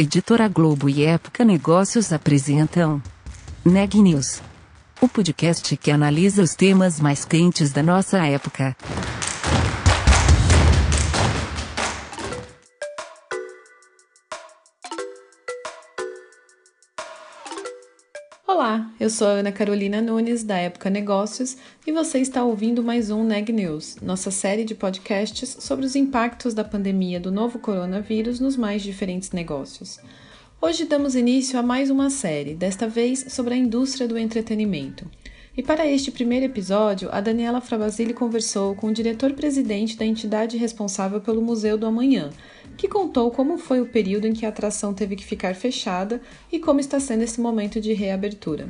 Editora Globo e Época Negócios apresentam Neg News, o podcast que analisa os temas mais quentes da nossa época. Eu sou a Ana Carolina Nunes, da Época Negócios, e você está ouvindo mais um Neg News, nossa série de podcasts sobre os impactos da pandemia do novo coronavírus nos mais diferentes negócios. Hoje damos início a mais uma série, desta vez sobre a indústria do entretenimento. E para este primeiro episódio, a Daniela Frabasile conversou com o diretor-presidente da entidade responsável pelo Museu do Amanhã, que contou como foi o período em que a atração teve que ficar fechada e como está sendo esse momento de reabertura.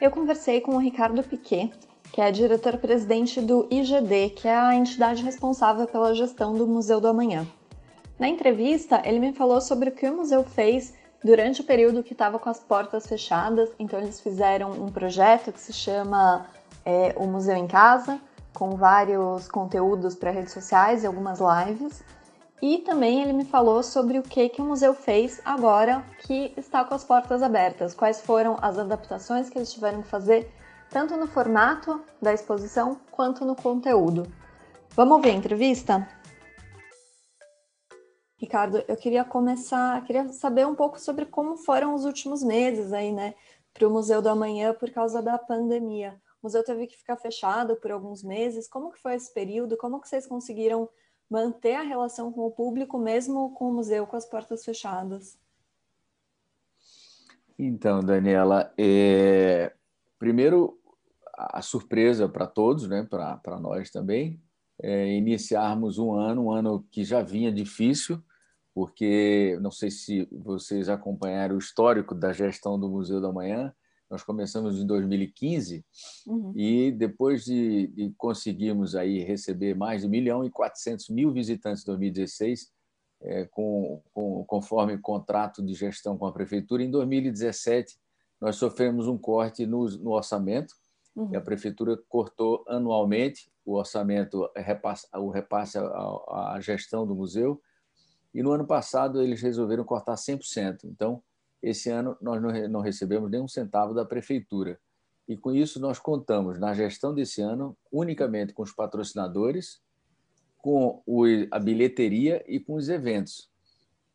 Eu conversei com o Ricardo Piquet, que é diretor-presidente do IGD, que é a entidade responsável pela gestão do Museu do Amanhã. Na entrevista, ele me falou sobre o que o museu fez durante o período que estava com as portas fechadas. Então, eles fizeram um projeto que se chama é, O Museu em Casa, com vários conteúdos para redes sociais e algumas lives. E também ele me falou sobre o que, que o museu fez agora que está com as portas abertas, quais foram as adaptações que eles tiveram que fazer, tanto no formato da exposição quanto no conteúdo. Vamos ouvir a entrevista? Ricardo, eu queria começar, queria saber um pouco sobre como foram os últimos meses aí, né, para o Museu do Amanhã por causa da pandemia. O museu teve que ficar fechado por alguns meses. Como que foi esse período? Como que vocês conseguiram manter a relação com o público, mesmo com o museu com as portas fechadas? Então, Daniela, é... primeiro a surpresa para todos, né, para nós também, é iniciarmos um ano, um ano que já vinha difícil, porque não sei se vocês acompanharam o histórico da gestão do Museu da Manhã, nós começamos em 2015 uhum. e depois de, de, conseguirmos aí receber mais de 1 milhão e 400 mil visitantes em 2016, é, com, com, conforme contrato de gestão com a prefeitura, em 2017 nós sofremos um corte no, no orçamento uhum. e a prefeitura cortou anualmente o orçamento, repasse, o repasse à, à gestão do museu e no ano passado eles resolveram cortar 100%. Então, esse ano nós não recebemos nenhum centavo da prefeitura. E com isso nós contamos na gestão desse ano unicamente com os patrocinadores, com a bilheteria e com os eventos.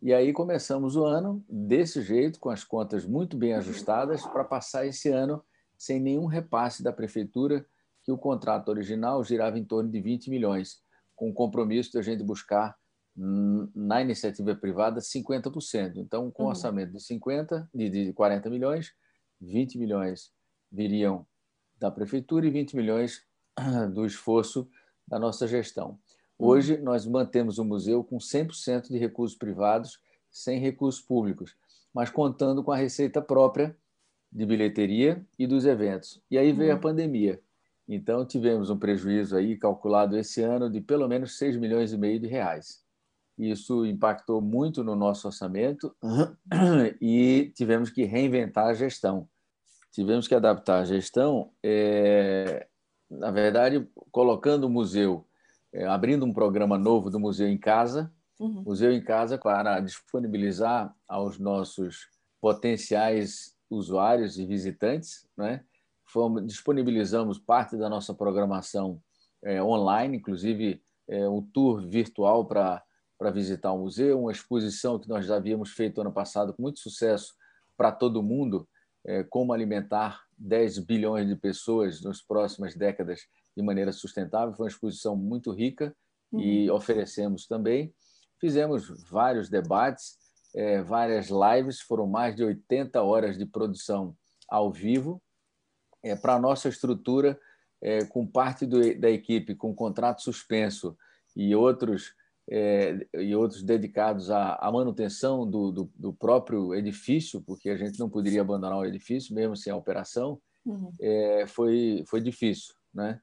E aí começamos o ano desse jeito, com as contas muito bem ajustadas, para passar esse ano sem nenhum repasse da prefeitura, que o contrato original girava em torno de 20 milhões, com o compromisso de a gente buscar na iniciativa privada 50%. Então, com um uhum. orçamento de 50, de, de 40 milhões, 20 milhões viriam da prefeitura e 20 milhões do esforço da nossa gestão. Uhum. Hoje nós mantemos o museu com 100% de recursos privados, sem recursos públicos, mas contando com a receita própria de bilheteria e dos eventos. E aí veio a uhum. pandemia. Então tivemos um prejuízo aí calculado esse ano de pelo menos 6 milhões e meio de reais. Isso impactou muito no nosso orçamento e tivemos que reinventar a gestão. Tivemos que adaptar a gestão, é, na verdade, colocando o museu, é, abrindo um programa novo do Museu em Casa, uhum. Museu em Casa para disponibilizar aos nossos potenciais usuários e visitantes, né? Fomos, disponibilizamos parte da nossa programação é, online, inclusive é, um tour virtual para para visitar o museu, uma exposição que nós já havíamos feito ano passado com muito sucesso para todo mundo, é, como alimentar 10 bilhões de pessoas nas próximas décadas de maneira sustentável. Foi uma exposição muito rica e uhum. oferecemos também. Fizemos vários debates, é, várias lives, foram mais de 80 horas de produção ao vivo. É, para a nossa estrutura, é, com parte do, da equipe com contrato suspenso e outros é, e outros dedicados à, à manutenção do, do, do, próprio edifício, porque a gente não poderia abandonar o edifício mesmo sem a operação, uhum. é, foi, foi difícil. Né?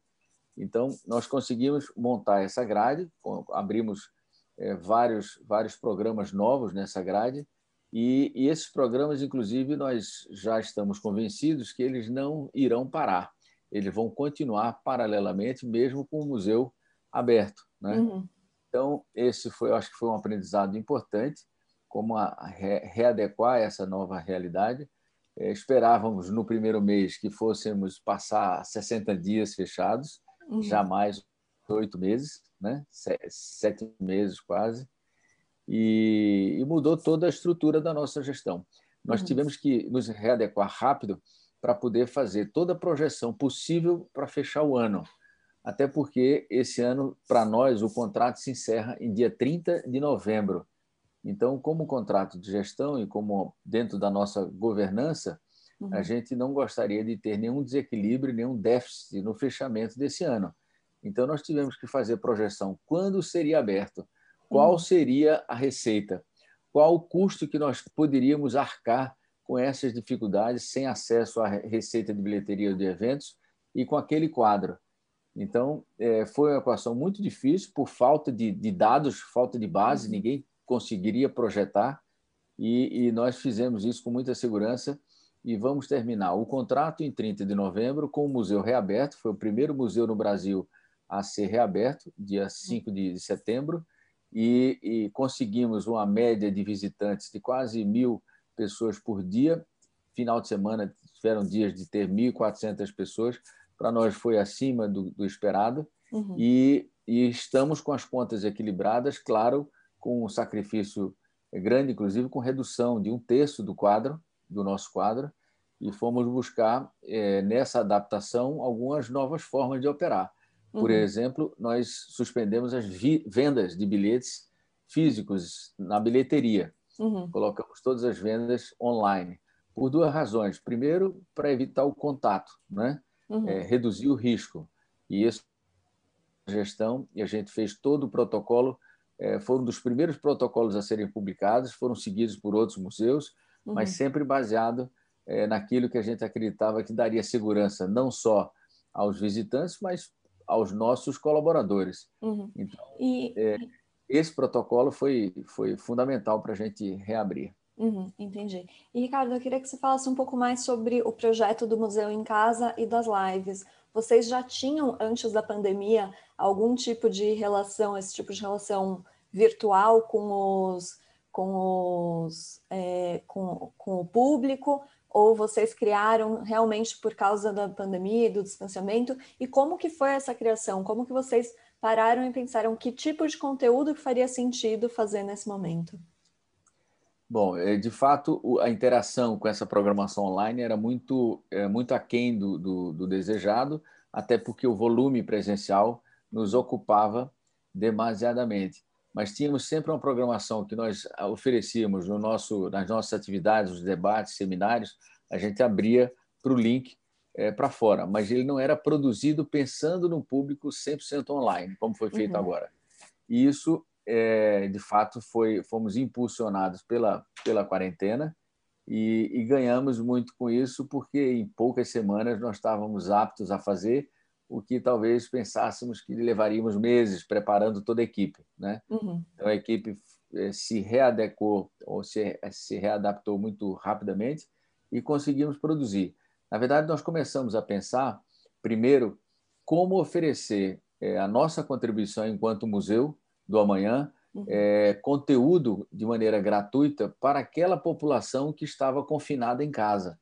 Então, nós conseguimos montar essa grade, abrimos é, vários, vários programas novos nessa grade, e, e esses programas, inclusive, nós já estamos convencidos que eles não irão parar, eles vão continuar paralelamente, mesmo com o museu aberto. Né? Uhum. Então, esse foi, eu acho que foi um aprendizado importante. como a readequar essa nova realidade. É, esperávamos no primeiro mês que fôssemos passar 60 dias fechados, uhum. jamais oito meses, né? sete meses quase, e, e, mudou toda a estrutura da nossa gestão. Nós uhum. tivemos que nos readequar rápido para poder fazer toda a projeção possível para fechar o ano. Até porque esse ano, para nós, o contrato se encerra em dia 30 de novembro. Então, como contrato de gestão e como dentro da nossa governança, uhum. a gente não gostaria de ter nenhum desequilíbrio, nenhum déficit no fechamento desse ano. Então, nós tivemos que fazer projeção quando seria aberto, qual uhum. seria a receita, qual o custo que nós poderíamos arcar com essas dificuldades, sem acesso à receita de bilheteria de eventos e com aquele quadro. Então, é, foi uma equação muito difícil por falta de, de dados, falta de base, uhum. ninguém conseguiria projetar, e, e, nós fizemos isso com muita segurança e vamos terminar o contrato em 30 de novembro com o museu reaberto, foi o primeiro museu no Brasil a ser reaberto, dia 5 de setembro, e, e conseguimos uma média de visitantes de quase mil pessoas por dia. Final de semana tiveram dias de ter 1.400 pessoas. Para nós foi acima do, do esperado. Uhum. E, e, estamos com as contas equilibradas, claro, com um sacrifício grande, inclusive com redução de um terço do quadro, do nosso quadro, e fomos buscar é, nessa adaptação algumas novas formas de operar. Por uhum. exemplo, nós suspendemos as vendas de bilhetes físicos na bilheteria. Uhum. Colocamos todas as vendas online. Por duas razões. Primeiro, para evitar o contato, né? Uhum. É, reduzir o risco. E isso gestão, e a gente fez todo o protocolo. É, foram dos primeiros protocolos a serem publicados, foram seguidos por outros museus, uhum. mas sempre baseado é, naquilo que a gente acreditava que daria segurança não só aos visitantes, mas aos nossos colaboradores. Uhum. Então, e... é, esse protocolo foi, foi fundamental para a gente reabrir. Uhum, entendi. E, Ricardo, eu queria que você falasse um pouco mais sobre o projeto do Museu em Casa e das lives. Vocês já tinham, antes da pandemia, algum tipo de relação, esse tipo de relação virtual com os, com, os, é, com, com o público? Ou vocês criaram realmente por causa da pandemia e do distanciamento? E como que foi essa criação? Como que vocês pararam e pensaram que tipo de conteúdo que faria sentido fazer nesse momento? Bom, é, de fato, a interação com essa programação online era muito, é, muito aquém do, do, do desejado, até porque o volume presencial nos ocupava demasiadamente. Mas tínhamos sempre uma programação que nós oferecíamos no nosso, nas nossas atividades, os debates, seminários, a gente abria para o link é, para fora, mas ele não era produzido pensando no público 100% online, como foi feito uhum. agora. E isso, é, de fato, foi fomos impulsionados pela, pela quarentena e, e, ganhamos muito com isso, porque em poucas semanas nós estávamos aptos a fazer o que talvez pensássemos que levaríamos meses preparando toda a equipe. Né? Uhum. Então, a equipe é, se readequou ou se, se readaptou muito rapidamente e conseguimos produzir. Na verdade, nós começamos a pensar, primeiro, como oferecer é, a nossa contribuição enquanto museu do amanhã, uhum. é, conteúdo de maneira gratuita para aquela população que estava confinada em casa.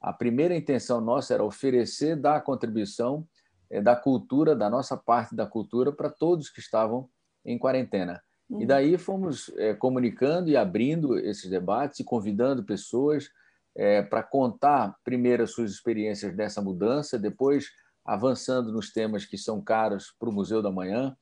A primeira intenção nossa era oferecer dar contribuição é, da cultura, da nossa parte da cultura, para todos que estavam em quarentena. Uhum. E daí fomos é, comunicando e abrindo esses debates e convidando pessoas é, para contar primeiro as suas experiências dessa mudança, depois avançando nos temas que são caros para o Museu da Manhã,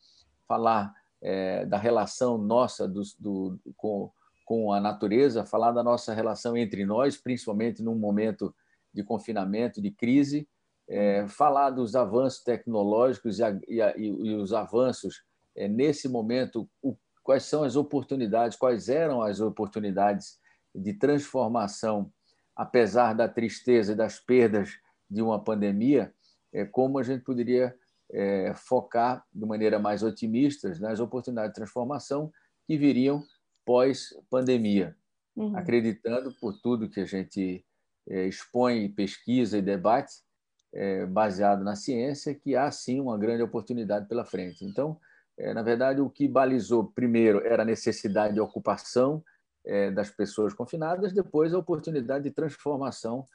falar é, da relação nossa do, do, com, com a natureza, falar da nossa relação entre nós, principalmente num momento de confinamento, de crise, é, falar dos avanços tecnológicos e, a, e, a, e os avanços é, nesse momento, o, quais são as oportunidades, quais eram as oportunidades de transformação apesar da tristeza e das perdas de uma pandemia, é, como a gente poderia é, focar de maneira mais otimista nas oportunidades de transformação que viriam pós-pandemia, uhum. acreditando por tudo que a gente é, expõe, pesquisa e debate, é, baseado na ciência, que há sim uma grande oportunidade pela frente. Então, é, na verdade, o que balizou primeiro era a necessidade de ocupação é, das pessoas confinadas, depois a oportunidade de transformação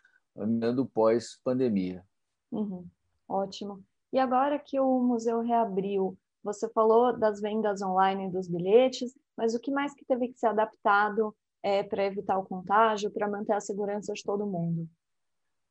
do pós-pandemia. Uhum. Ótimo. E agora que o museu reabriu, você falou das vendas online dos bilhetes, mas o que mais que teve que ser adaptado é, para evitar o contágio, para manter a segurança de todo mundo?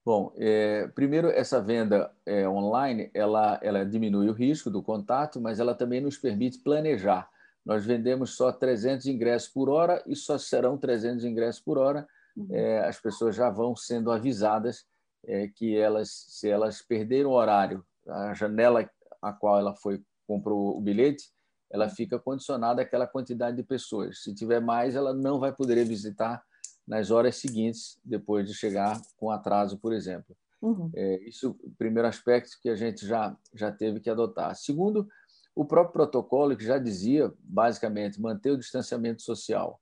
Bom, é, primeiro essa venda é, online, ela, ela diminui o risco do contato, mas ela também nos permite planejar. Nós vendemos só 300 ingressos por hora e só serão 300 ingressos por hora. Uhum. É, as pessoas já vão sendo avisadas é, que elas, se elas perderem o horário, a janela a qual ela foi comprou o bilhete, ela uhum. fica condicionada àquela quantidade de pessoas. Se tiver mais, ela não vai poder visitar nas horas seguintes, depois de chegar com atraso, por exemplo. Uhum. É, isso o primeiro aspecto que a gente já, já teve que adotar. Segundo, o próprio protocolo que já dizia, basicamente, manter o distanciamento social,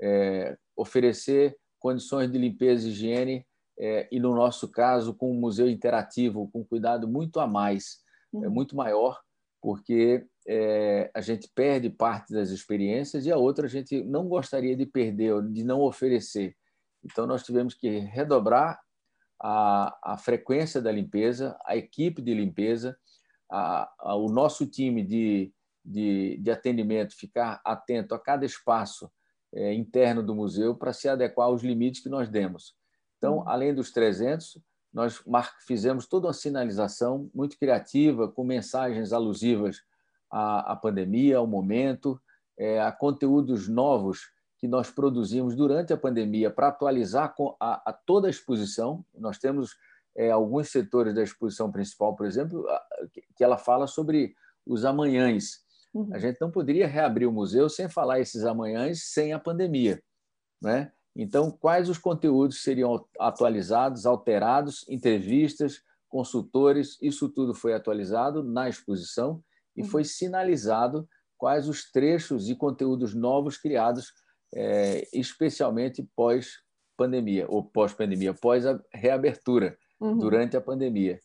é, oferecer condições de limpeza e higiene, é, e no nosso caso, com um museu interativo, com cuidado muito a mais, é uhum. é muito maior, porque é, a gente perde parte das experiências e a outra a gente não gostaria de perder, de não oferecer. Então, nós tivemos que redobrar a, a frequência da limpeza, a equipe de limpeza, a, a, o nosso time de, de, de, atendimento ficar atento a cada espaço é, interno do museu para se adequar aos limites que nós demos. Então, uhum. além dos 300, nós fizemos toda uma sinalização muito criativa, com mensagens alusivas à, à pandemia, ao momento, é, a conteúdos novos que nós produzimos durante a pandemia para atualizar a, a, toda a exposição. Nós temos é, alguns setores da exposição principal, por exemplo, que ela fala sobre os amanhãs. Uhum. A gente não poderia reabrir o museu sem falar esses amanhãs sem a pandemia. Né? Então, quais os conteúdos seriam atualizados, alterados, entrevistas, consultores, isso tudo foi atualizado na exposição e foi uhum. sinalizado quais os trechos e conteúdos novos criados, é, especialmente pós-pandemia, ou pós-pandemia, pós a reabertura, uhum. durante a pandemia.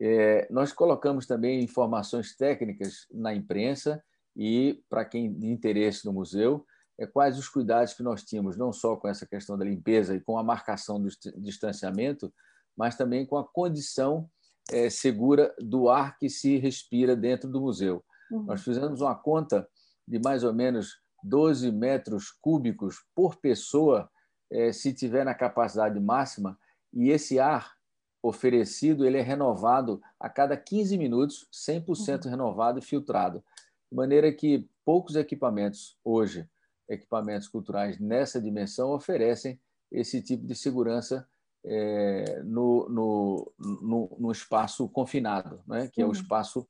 É, nós colocamos também informações técnicas na imprensa e, para quem de interesse no museu, quais os cuidados que nós tínhamos, não só com essa questão da limpeza e com a marcação do distanciamento, mas também com a condição é, segura do ar que se respira dentro do museu. Uhum. Nós fizemos uma conta de mais ou menos 12 metros cúbicos por pessoa, é, se tiver na capacidade máxima, e esse ar oferecido ele é renovado a cada 15 minutos, 100% uhum. renovado e filtrado. De maneira que poucos equipamentos hoje equipamentos culturais nessa dimensão oferecem esse tipo de segurança é, no, no, no, no, espaço confinado, né? que é o uhum. espaço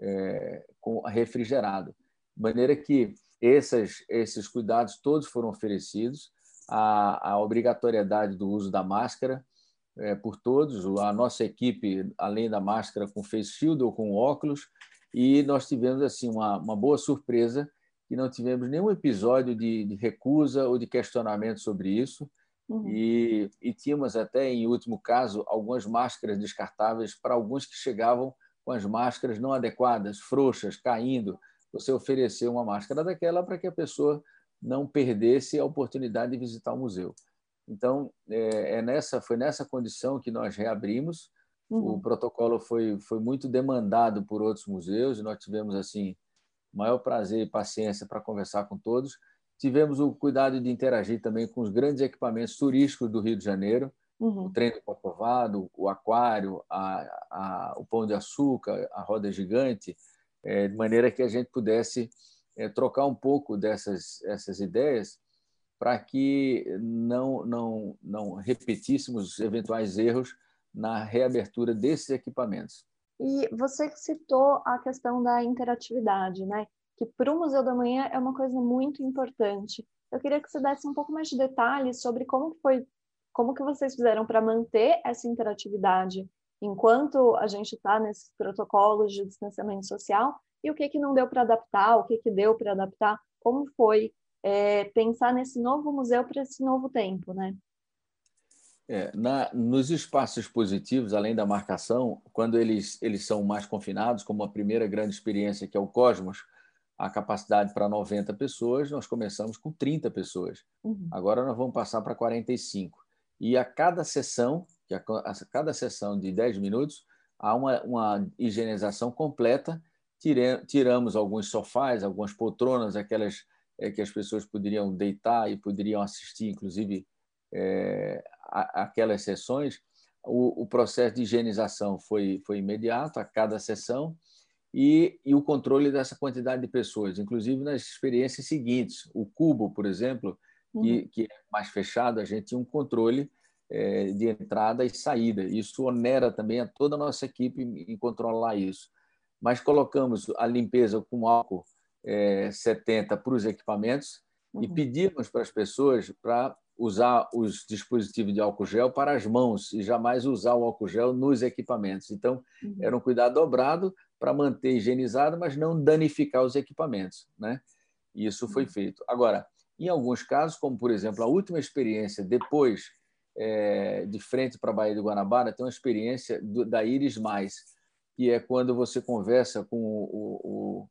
é, com, refrigerado. De maneira que esses, esses cuidados todos foram oferecidos, a, a obrigatoriedade do uso da máscara é, por todos, a nossa equipe, além da máscara, com face shield ou com óculos, e nós tivemos assim uma, uma boa surpresa que não tivemos nenhum episódio de, de recusa ou de questionamento sobre isso. Uhum. E, e tínhamos até, em último caso, algumas máscaras descartáveis para alguns que chegavam com as máscaras não adequadas, frouxas, caindo. Você ofereceu uma máscara daquela para que a pessoa não perdesse a oportunidade de visitar o museu. Então, é, é nessa, foi nessa condição que nós reabrimos. Uhum. O protocolo foi, foi muito demandado por outros museus e nós tivemos assim maior prazer e paciência para conversar com todos. Tivemos o cuidado de interagir também com os grandes equipamentos turísticos do Rio de Janeiro, uhum. o trem do Corcovado, o aquário, a, a, o pão de açúcar, a roda gigante, é, de maneira que a gente pudesse é, trocar um pouco dessas essas ideias para que não, não, não repetíssemos eventuais erros na reabertura desses equipamentos. E você citou a questão da interatividade, né? Que para o Museu da Manhã é uma coisa muito importante. Eu queria que você desse um pouco mais de detalhes sobre como foi, como que vocês fizeram para manter essa interatividade enquanto a gente está nesses protocolos de distanciamento social e o que que não deu para adaptar, o que que deu para adaptar, como foi é, pensar nesse novo museu para esse novo tempo, né? É, na, nos espaços positivos, além da marcação, quando eles, eles são mais confinados, como a primeira grande experiência, que é o Cosmos, a capacidade para 90 pessoas, nós começamos com 30 pessoas. Uhum. Agora nós vamos passar para 45. E a cada sessão, que a, a cada sessão de 10 minutos, há uma, uma higienização completa. Tire, tiramos alguns sofás, algumas poltronas, aquelas é, que as pessoas poderiam deitar e poderiam assistir, inclusive, é, a, aquelas sessões. O, o, processo de higienização foi, foi imediato a cada sessão e, e, o controle dessa quantidade de pessoas, inclusive nas experiências seguintes. O cubo, por exemplo, uhum. que, que, é mais fechado, a gente tinha um controle é, de entrada e saída. Isso onera também a toda a nossa equipe em controlar isso. Mas colocamos a limpeza com álcool é, 70 para os equipamentos uhum. e pedimos para as pessoas para usar os dispositivos de álcool gel para as mãos e jamais usar o álcool gel nos equipamentos. Então, uhum. era um cuidado dobrado para manter higienizado, mas não danificar os equipamentos. Né? Isso foi uhum. feito. Agora, em alguns casos, como por exemplo a última experiência depois é, de frente para a Baía do Guanabara, tem uma experiência do, da Iris Mais, que é quando você conversa com o, o,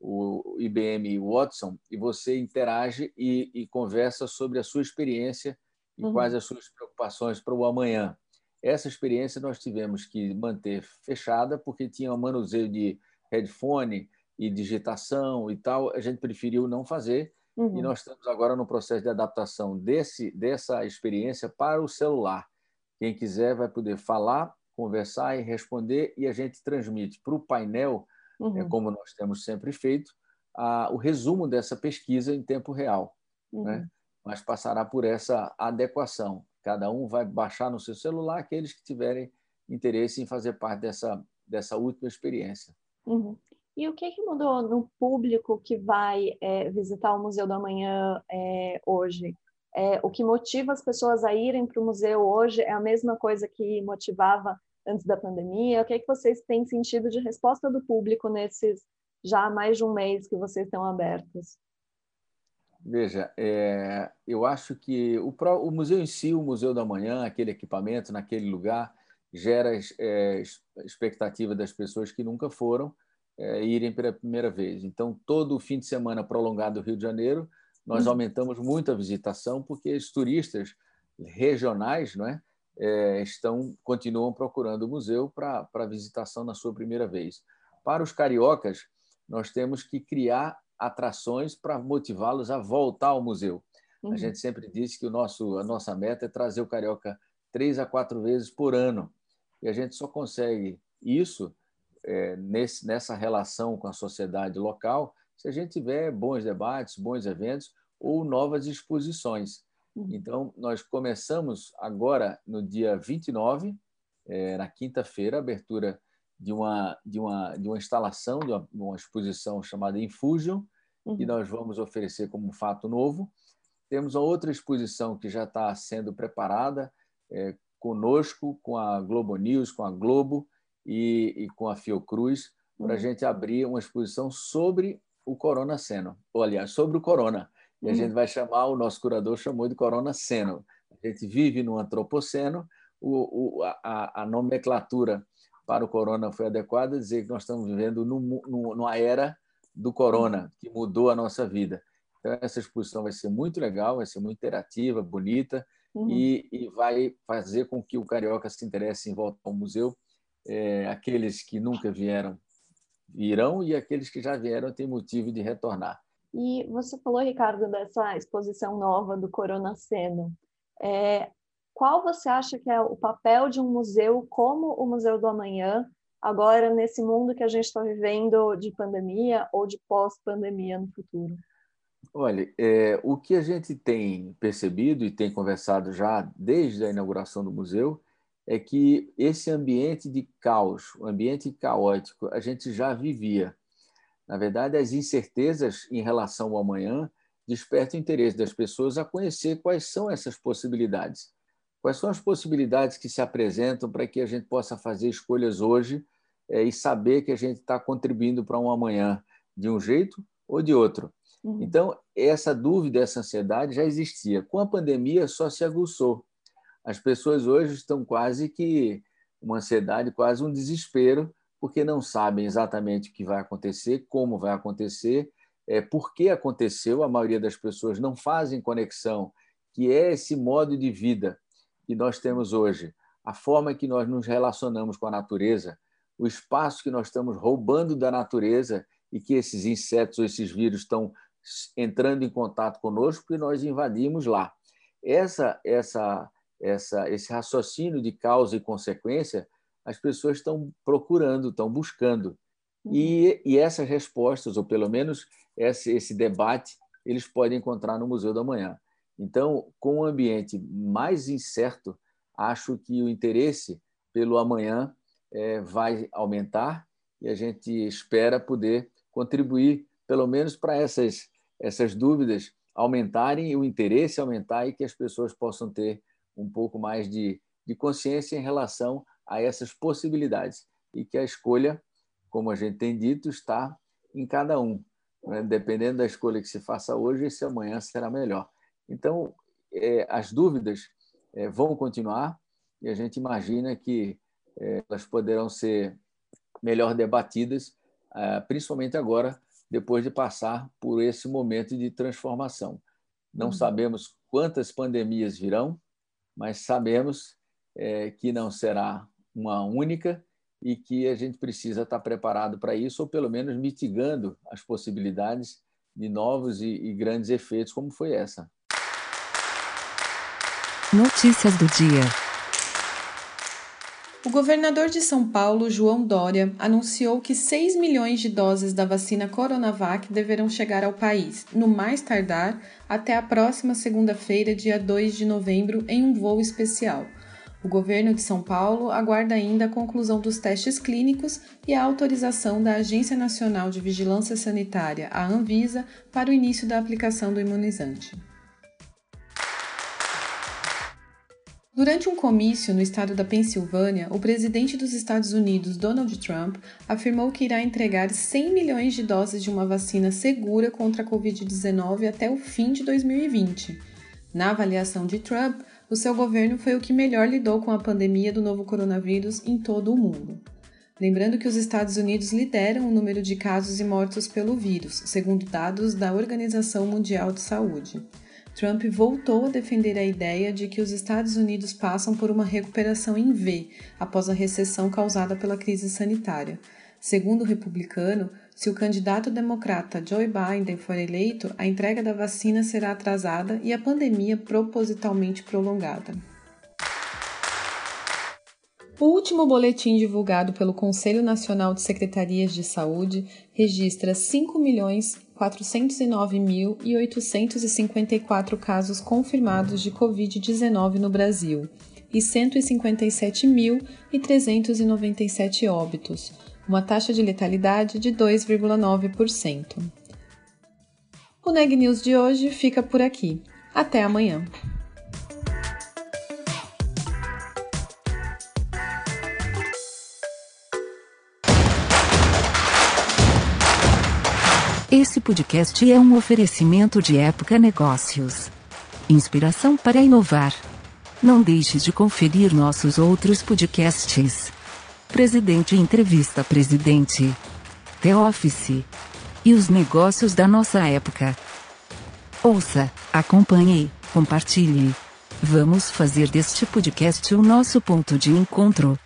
o IBM Watson e você interage e, e, conversa sobre a sua experiência e uhum. quais as suas preocupações para o amanhã. Essa experiência nós tivemos que manter fechada porque tinha um manuseio de headphone e digitação e tal, a gente preferiu não fazer Uhum. E nós estamos agora no processo de adaptação desse, dessa experiência para o celular. Quem quiser vai poder falar, conversar e responder, e a gente transmite para o painel, uhum. é, como nós temos sempre feito, a, o resumo dessa pesquisa em tempo real. Uhum. Né? Mas passará por essa adequação. Cada um vai baixar no seu celular aqueles que tiverem interesse em fazer parte dessa, dessa última experiência. Uhum. E o que, que mudou no público que vai é, visitar o Museu do Amanhã é, hoje? É, o que motiva as pessoas a irem para o museu hoje é a mesma coisa que motivava antes da pandemia? O que, é que vocês têm sentido de resposta do público nesses já mais de um mês que vocês estão abertos? Veja, é, eu acho que o, o, museu em si, o Museu da Manhã, aquele equipamento naquele lugar, gera é, expectativa das pessoas que nunca foram é, irem pela primeira vez. Então, todo o fim de semana prolongado do Rio de Janeiro, nós uhum. aumentamos muito a visitação, porque os turistas regionais não é, é estão continuam procurando o museu para visitação na sua primeira vez. Para os cariocas, nós temos que criar atrações para motivá-los a voltar ao museu. Uhum. A gente sempre diz que o nosso, a nossa meta é trazer o carioca três a quatro vezes por ano. E a gente só consegue isso é, nesse, nessa relação com a sociedade local se a gente tiver bons debates, bons eventos ou novas exposições. Uhum. Então, nós começamos agora, no dia 29, é, na quinta-feira, a abertura de uma, de, uma, de uma instalação, de uma, uma exposição chamada Infusion, uhum. que nós vamos oferecer como fato novo. Temos uma outra exposição que já está sendo preparada é, conosco, com a Globo News, com a Globo, e, e com a Fiocruz para a uhum. gente abrir uma exposição sobre o Corona Seno, ou aliás, sobre o Corona. E a uhum. gente vai chamar, o nosso curador chamou de Corona Seno. A gente vive no antropoceno, o, o, a, a, nomenclatura para o Corona foi adequada, dizer que nós estamos vivendo no, no, numa era do Corona, que mudou a nossa vida. Então, essa exposição vai ser muito legal, vai ser muito interativa, bonita, uhum. e, e vai fazer com que o carioca se interesse em voltar ao museu é, aqueles que nunca vieram irão e aqueles que já vieram têm motivo de retornar. E você falou, Ricardo, dessa exposição nova do Corona Seno. É, qual você acha que é o papel de um museu como o Museu do Amanhã, agora nesse mundo que a gente está vivendo de pandemia ou de pós-pandemia no futuro? Olha, é, o que a gente tem percebido e tem conversado já desde a inauguração do museu é que esse ambiente de caos, ambiente caótico, a gente já vivia. Na verdade, as incertezas em relação ao amanhã despertam o interesse das pessoas a conhecer quais são essas possibilidades. Quais são as possibilidades que se apresentam para que a gente possa fazer escolhas hoje é, e saber que a gente está contribuindo para um amanhã de um jeito ou de outro. Uhum. Então, essa dúvida, essa ansiedade já existia. Com a pandemia, só se aguçou. As pessoas hoje estão quase que uma ansiedade, quase um desespero, porque não sabem exatamente o que vai acontecer, como vai acontecer, é, por que aconteceu, a maioria das pessoas não fazem conexão, que é esse modo de vida que nós temos hoje, a forma que nós nos relacionamos com a natureza, o espaço que nós estamos roubando da natureza e que esses insetos ou esses vírus estão entrando em contato conosco porque nós invadimos lá. Essa, essa, essa, esse raciocínio de causa e consequência, as pessoas estão procurando, estão buscando. E, uhum. e essas respostas, ou pelo menos esse, esse debate, eles podem encontrar no Museu da Manhã. Então, com um ambiente mais incerto, acho que o interesse pelo amanhã é, vai aumentar e a gente espera poder contribuir, pelo menos para essas, essas dúvidas aumentarem, o interesse aumentar e que as pessoas possam ter um pouco mais de, de consciência em relação a essas possibilidades e que a escolha, como a gente tem dito, está em cada um. Né? Dependendo da escolha que se faça hoje, esse amanhã será melhor. Então, é, as dúvidas é, vão continuar e a gente imagina que é, elas poderão ser melhor debatidas, principalmente agora, depois de passar por esse momento de transformação. Não uhum. sabemos quantas pandemias virão, mas sabemos que não será uma única e que a gente precisa estar preparado para isso, ou pelo menos mitigando as possibilidades de novos e, e grandes efeitos, como foi essa. Notícias do dia. O governador de São Paulo, João Dória, anunciou que 6 milhões de doses da vacina Coronavac deverão chegar ao país, no mais tardar, até a próxima segunda-feira, dia 2 de novembro, em um voo especial. O governo de São Paulo aguarda ainda a conclusão dos testes clínicos e a autorização da Agência Nacional de Vigilância Sanitária, a Anvisa, para o início da aplicação do imunizante. Durante um comício no estado da Pensilvânia, o presidente dos Estados Unidos, Donald Trump, afirmou que irá entregar 100 milhões de doses de uma vacina segura contra a Covid-19 até o fim de 2020. Na avaliação de Trump, o seu governo foi o que melhor lidou com a pandemia do novo coronavírus em todo o mundo. Lembrando que os Estados Unidos lideram o número de casos e mortos pelo vírus, segundo dados da Organização Mundial de Saúde. Trump voltou a defender a ideia de que os Estados Unidos passam por uma recuperação em V após a recessão causada pela crise sanitária. Segundo o republicano, se o candidato democrata Joe Biden for eleito, a entrega da vacina será atrasada e a pandemia propositalmente prolongada. O último boletim divulgado pelo Conselho Nacional de Secretarias de Saúde registra 5.409.854 casos confirmados de Covid-19 no Brasil e 157.397 óbitos, uma taxa de letalidade de 2,9%. O Neg News de hoje fica por aqui. Até amanhã! Esse podcast é um oferecimento de Época Negócios. Inspiração para inovar. Não deixe de conferir nossos outros podcasts. Presidente Entrevista Presidente. The Office. E os negócios da nossa época. Ouça, acompanhe, compartilhe. Vamos fazer deste podcast o nosso ponto de encontro.